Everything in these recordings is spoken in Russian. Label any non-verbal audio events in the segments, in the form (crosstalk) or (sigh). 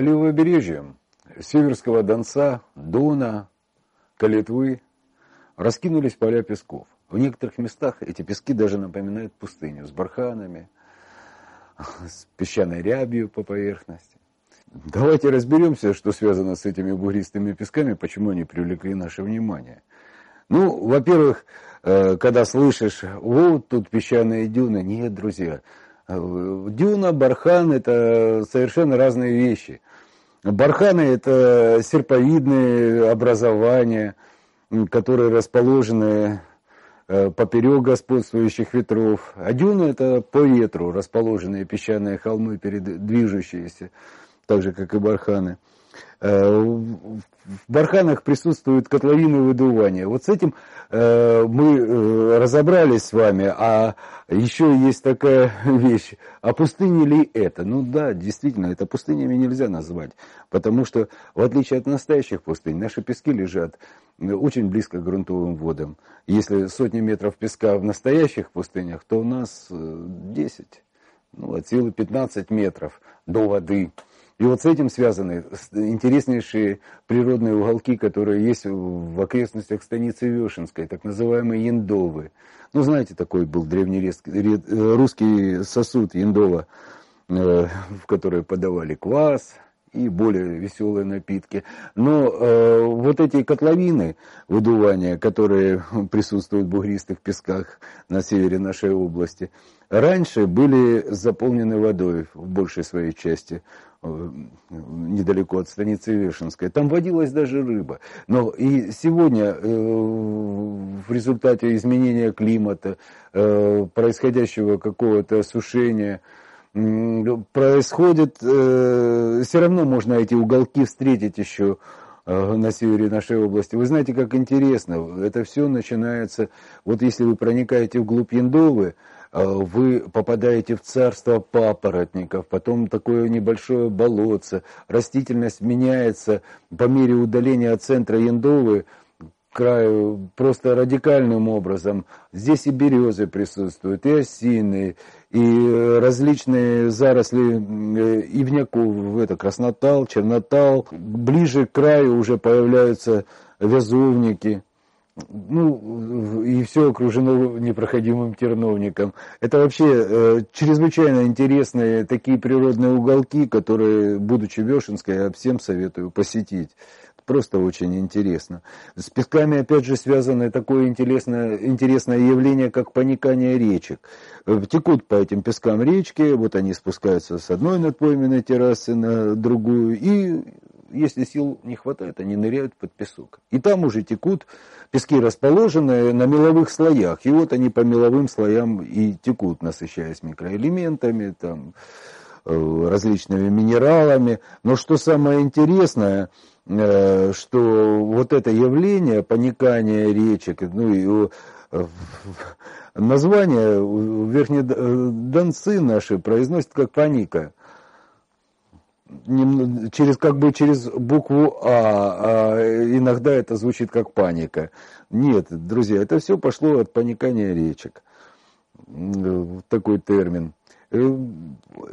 По левобережью Северского Донца, Дона, Калитвы раскинулись поля песков. В некоторых местах эти пески даже напоминают пустыню с барханами, с песчаной рябью по поверхности. Давайте разберемся, что связано с этими бугристыми песками, почему они привлекли наше внимание. Ну, во-первых, э, когда слышишь, вот тут песчаные дюны, нет, друзья, дюна, бархан – это совершенно разные вещи. Барханы – это серповидные образования, которые расположены э, поперек господствующих ветров. А дюны – это по ветру расположенные песчаные холмы, движущиеся так же, как и барханы. Э, в барханах присутствуют котловины выдувания. Вот с этим э, мы э, разобрались с вами, а еще есть такая (laughs) вещь, а пустыня ли это? Ну да, действительно, это пустынями нельзя назвать, потому что, в отличие от настоящих пустынь, наши пески лежат очень близко к грунтовым водам. Если сотни метров песка в настоящих пустынях, то у нас 10, ну, от силы 15 метров до воды. И вот с этим связаны интереснейшие природные уголки, которые есть в окрестностях станицы Вешенской, так называемые Яндовы. Ну, знаете, такой был древнерусский сосуд Яндова, э, в который подавали квас, и более веселые напитки. Но э, вот эти котловины выдувания, которые (laughs) присутствуют в бугристых песках на севере нашей области, раньше были заполнены водой в большей своей части э, недалеко от станицы Вешенской. Там водилась даже рыба. Но и сегодня э, в результате изменения климата, э, происходящего какого-то осушения, происходит, э, все равно можно эти уголки встретить еще э, на севере нашей области. Вы знаете, как интересно, это все начинается, вот если вы проникаете вглубь Яндовы, э, вы попадаете в царство папоротников, потом такое небольшое болотце, растительность меняется по мере удаления от центра Яндовы, краю просто радикальным образом. Здесь и березы присутствуют, и осины, и различные заросли э, ивняков, это краснотал, чернотал. Ближе к краю уже появляются вязовники. Ну, и все окружено непроходимым терновником. Это вообще э, чрезвычайно интересные такие природные уголки, которые, будучи Вешенской, я всем советую посетить просто очень интересно. С песками, опять же, связано такое интересное, интересное явление, как паникание речек. Э, текут по этим пескам речки, вот они спускаются с одной надпойменной террасы на другую, и если сил не хватает, они ныряют под песок. И там уже текут, пески расположены на меловых слоях, и вот они по меловым слоям и текут, насыщаясь микроэлементами, там, различными минералами. Но что самое интересное – Э, что вот это явление, паникание речек, ну и э, название верхние донцы наши произносят как паника. Через, как бы через букву а, а иногда это звучит как паника. Нет, друзья, это все пошло от паникания речек. Такой термин. Э,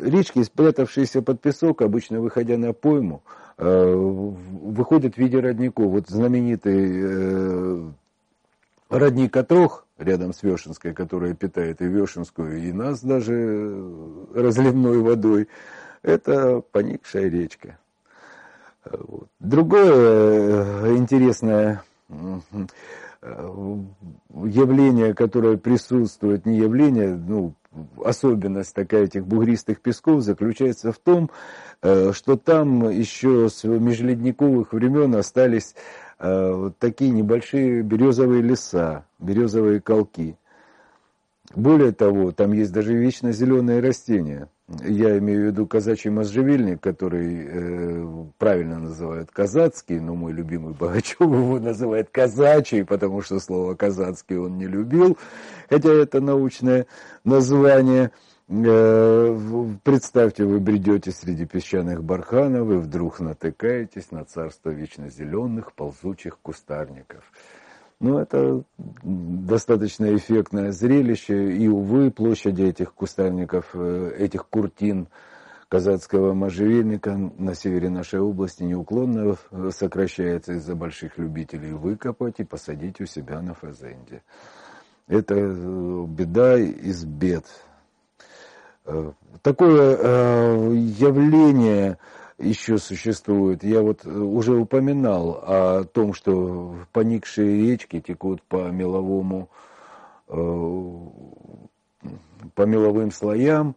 речки, спрятавшиеся под песок, обычно выходя на пойму, Э, выходит в виде родников. Вот знаменитый э, родник Отрох рядом с Вешенской, которая питает и Вешенскую, и нас даже разливной водой, это поникшая речка. Другое интересное явление, которое присутствует, не явление, ну, особенность такая этих бугристых песков заключается в том, э, что там еще с межледниковых времен остались э, такие небольшие березовые леса, березовые колки. Более того, там есть даже вечно зеленые растения. Я имею в виду казачий можжевельник, который э, правильно называют казацкий, но мой любимый Богачев его называет казачий, потому что слово казацкий он не любил, хотя это научное название. Э, представьте, вы бредете среди песчаных барханов и вдруг натыкаетесь на царство вечно зеленых ползучих кустарников. Ну, это достаточно эффектное зрелище, и, увы, площади этих кустарников, э, этих куртин, казацкого можжевельника на севере нашей области неуклонно сокращается из-за больших любителей выкопать и посадить у себя на фазенде. Это э, беда из бед. Э, такое э, явление еще существует. Я вот уже упоминал о том, что поникшие речки текут по меловому, по меловым слоям,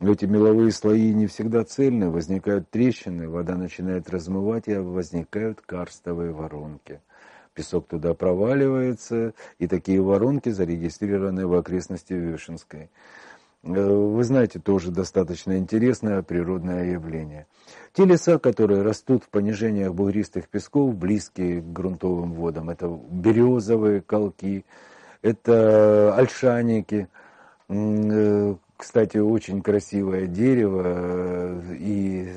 эти меловые слои не всегда цельны, возникают трещины, вода начинает размывать, и возникают карстовые воронки. Песок туда проваливается, и такие воронки зарегистрированы в окрестности Вешенской. Э, вы знаете, тоже достаточно интересное природное явление. Те леса, которые растут в понижениях бугристых песков, близкие к грунтовым водам, это березовые колки, это альшаники, э, кстати, очень красивое дерево, э, и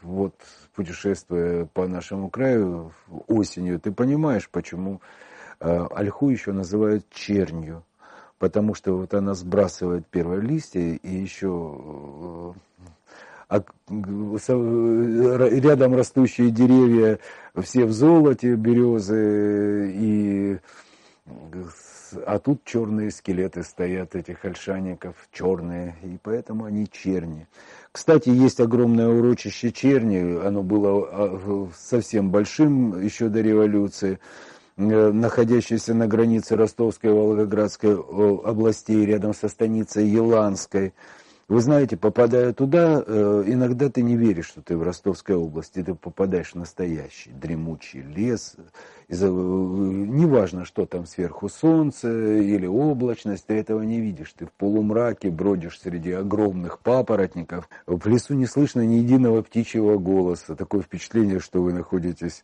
вот путешествуя по нашему краю осенью, ты понимаешь, почему ольху еще называют чернью, потому что вот она сбрасывает первые листья и еще э, рядом растущие деревья все в золоте, березы и а тут черные скелеты стоят этих ольшаников, черные, и поэтому они черни. Кстати, есть огромное урочище черни, оно было а, совсем большим еще до революции, э, находящееся на границе Ростовской и Волгоградской областей, рядом со станицей Еланской. Вы знаете, попадая туда, э, иногда ты не веришь, что ты в Ростовской области, ты попадаешь в настоящий дремучий лес. Э, неважно, что там сверху солнце или облачность, ты этого не видишь. Ты в полумраке бродишь среди огромных папоротников. В лесу не слышно ни единого птичьего голоса. Такое впечатление, что вы находитесь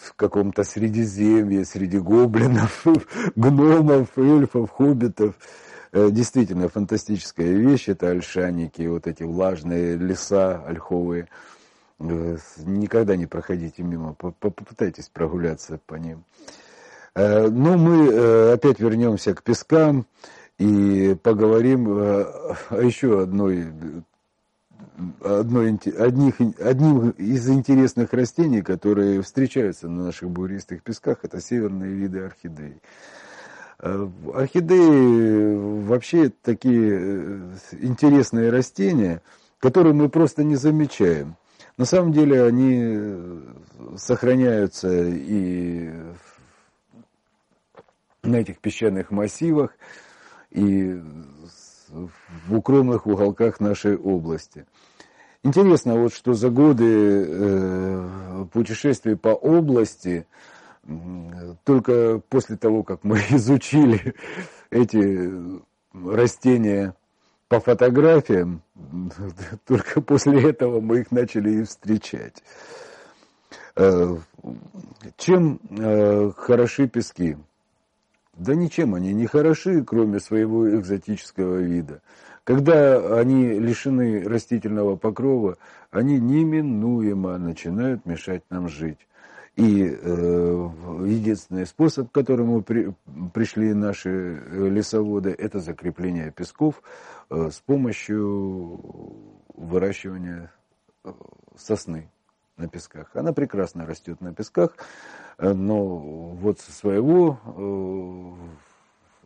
в каком-то средиземье, среди гоблинов, (laughs) гномов, эльфов, хоббитов. Э, действительно фантастическая вещь, это альшаники, вот эти влажные леса ольховые. Э, никогда не проходите мимо, попытайтесь прогуляться по ним. Э, но мы опять вернемся к пескам и поговорим о еще одной, одной одних, одним из интересных растений, которые встречаются на наших буристых песках, это северные виды орхидей. Э, орхидеи вообще такие э, интересные растения, которые мы просто не замечаем. На самом деле они э, сохраняются и на этих песчаных массивах, и в укромных уголках нашей области. Интересно, вот что за годы путешествий по области только после того, как мы (laughs) изучили эти растения по фотографиям, (laughs) только после этого мы их начали и встречать. Э, чем э, хороши пески? Да ничем они не хороши, кроме своего экзотического вида. Когда они лишены растительного покрова, они неминуемо начинают мешать нам жить. И э, единственный способ, к которому при, пришли наши э, лесоводы, это закрепление песков э, с помощью выращивания э, сосны на песках. Она прекрасно растет на песках, э, но вот со своего,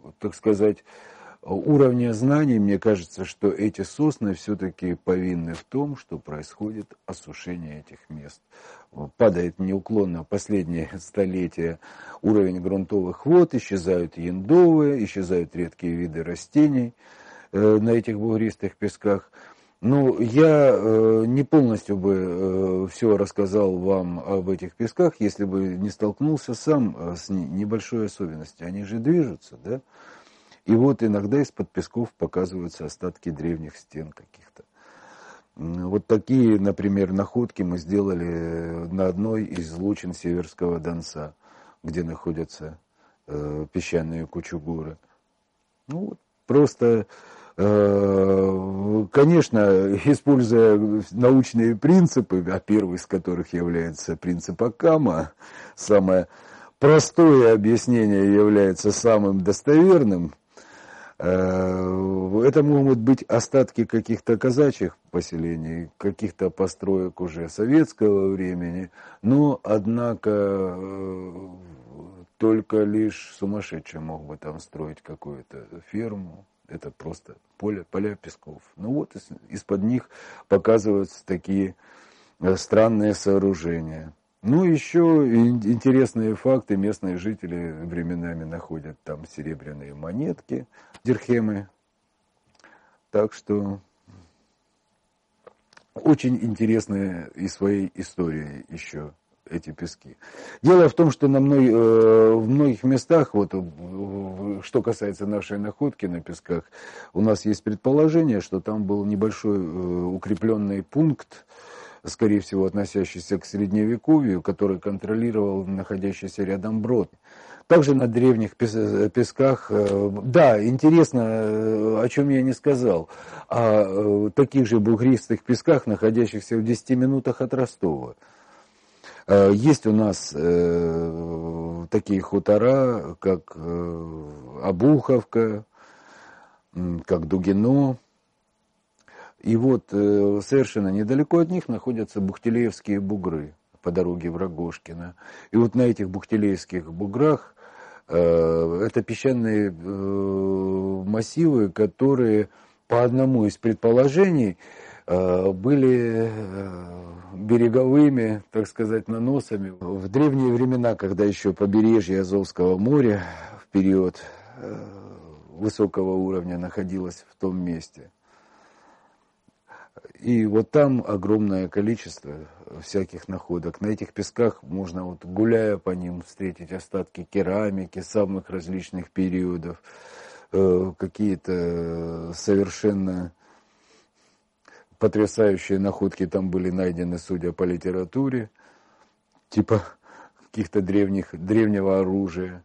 э, так сказать, уровня знаний, мне кажется, что эти сосны все-таки повинны в том, что происходит осушение этих мест. Падает неуклонно последние (laughs) столетия уровень грунтовых вод, исчезают яндовые, исчезают редкие виды растений э, на этих бугристых песках. Ну, я э, не полностью бы э, все рассказал вам об этих песках, если бы не столкнулся сам э, с небольшой особенностью. Они же движутся, да? И вот иногда из-под песков показываются остатки древних стен каких-то. Вот такие, например, находки мы сделали на одной из лучин Северского Донца, где находятся э, песчаные кучугуры. Ну, вот просто, э, конечно, используя научные принципы, а первый из которых является принцип Акама, самое простое объяснение является самым достоверным – Э, это могут быть остатки каких-то казачьих поселений, каких-то построек уже советского времени, но, однако, э, только лишь сумасшедший мог бы там строить какую-то ферму. Это просто поле, поля песков. Ну вот из, из-под них показываются такие э, странные сооружения. Ну, еще интересные факты. Местные жители временами находят там серебряные монетки, дирхемы. Так что очень интересные и своей историей еще эти пески. Дело в том, что на мной, э, в многих местах, вот, что касается нашей находки на песках, у нас есть предположение, что там был небольшой э, укрепленный пункт, скорее всего, относящийся к средневековью, который контролировал находящийся рядом брод. Также на древних песках, э, да, интересно, о чем я не сказал, о таких же бугристых песках, находящихся в 10 минутах от Ростова. Э, есть у нас э, такие хутора, как э, Обуховка, как Дугино. И вот совершенно недалеко от них находятся Бухтелеевские бугры по дороге в Рогожкино. И вот на этих Бухтелеевских буграх это песчаные массивы, которые по одному из предположений были э, береговыми, так сказать, наносами. В древние времена, когда еще побережье Азовского моря в период э, высокого уровня находилось в том месте. И вот там огромное количество всяких находок. На этих песках можно, вот гуляя по ним, встретить остатки керамики самых различных периодов, какие-то совершенно потрясающие находки там были найдены, судя по литературе, типа каких-то древних, древнего оружия.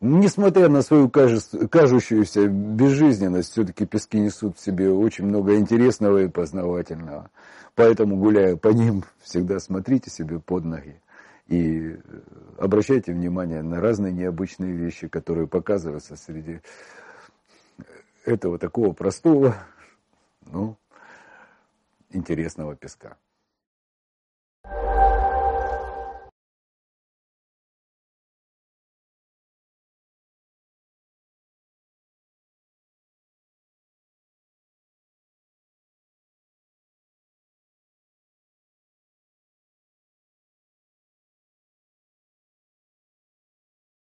Несмотря на свою кажущуюся безжизненность, все-таки пески несут в себе очень много интересного и познавательного. Поэтому, гуляя по ним, всегда смотрите себе под ноги и обращайте внимание на разные необычные вещи, которые показываются среди этого такого простого, интересного песка.